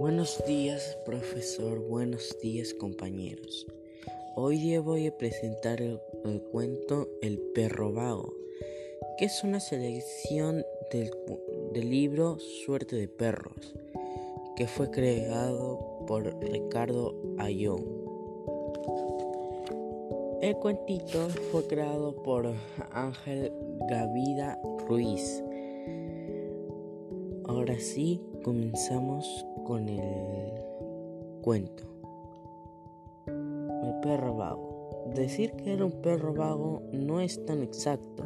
Buenos días, profesor. Buenos días, compañeros. Hoy día voy a presentar el, cuento El perro vago, que es una selección del, del, libro Suerte de perros, que fue creado por Ricardo Ayón. El cuentito fue creado por Ángel Gavida Ruiz. Ahora sí, comenzamos con el cuento. El perro vago. Decir que era un perro vago no es tan exacto.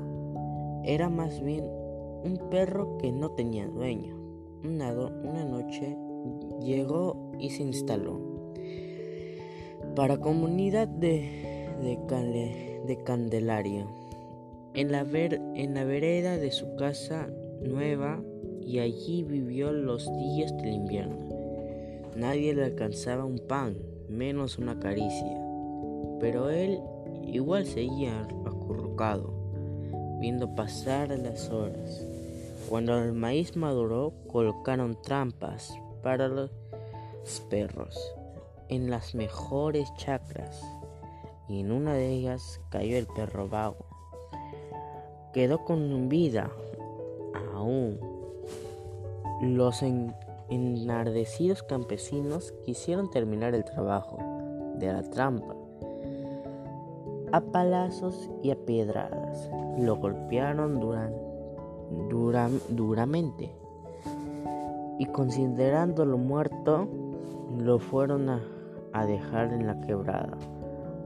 Era más bien un perro que no tenía dueño. Una, una noche llegó y se instaló. Para comunidad de, de, en la vereda de su casa nueva y allí vivió los días del invierno. Nadie le alcanzaba un pan, menos una caricia, pero él igual seguía acurrucado, viendo pasar las horas. Cuando el maíz maduró, colocaron trampas para los perros en las mejores chacras y en una de ellas cayó el perro vago. Quedó con vida aún los enardecidos campesinos quisieron terminar el trabajo de la trampa. A palazos y a piedradas lo golpearon duramente y considerándolo muerto lo fueron a, a dejar en la quebrada.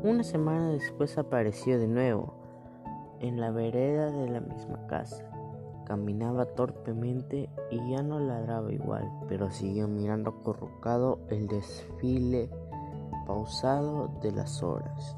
Una semana después apareció de nuevo en la vereda de la misma casa. Caminaba torpemente y ya no ladraba igual, pero siguió mirando acurrucado el desfile pausado de las horas.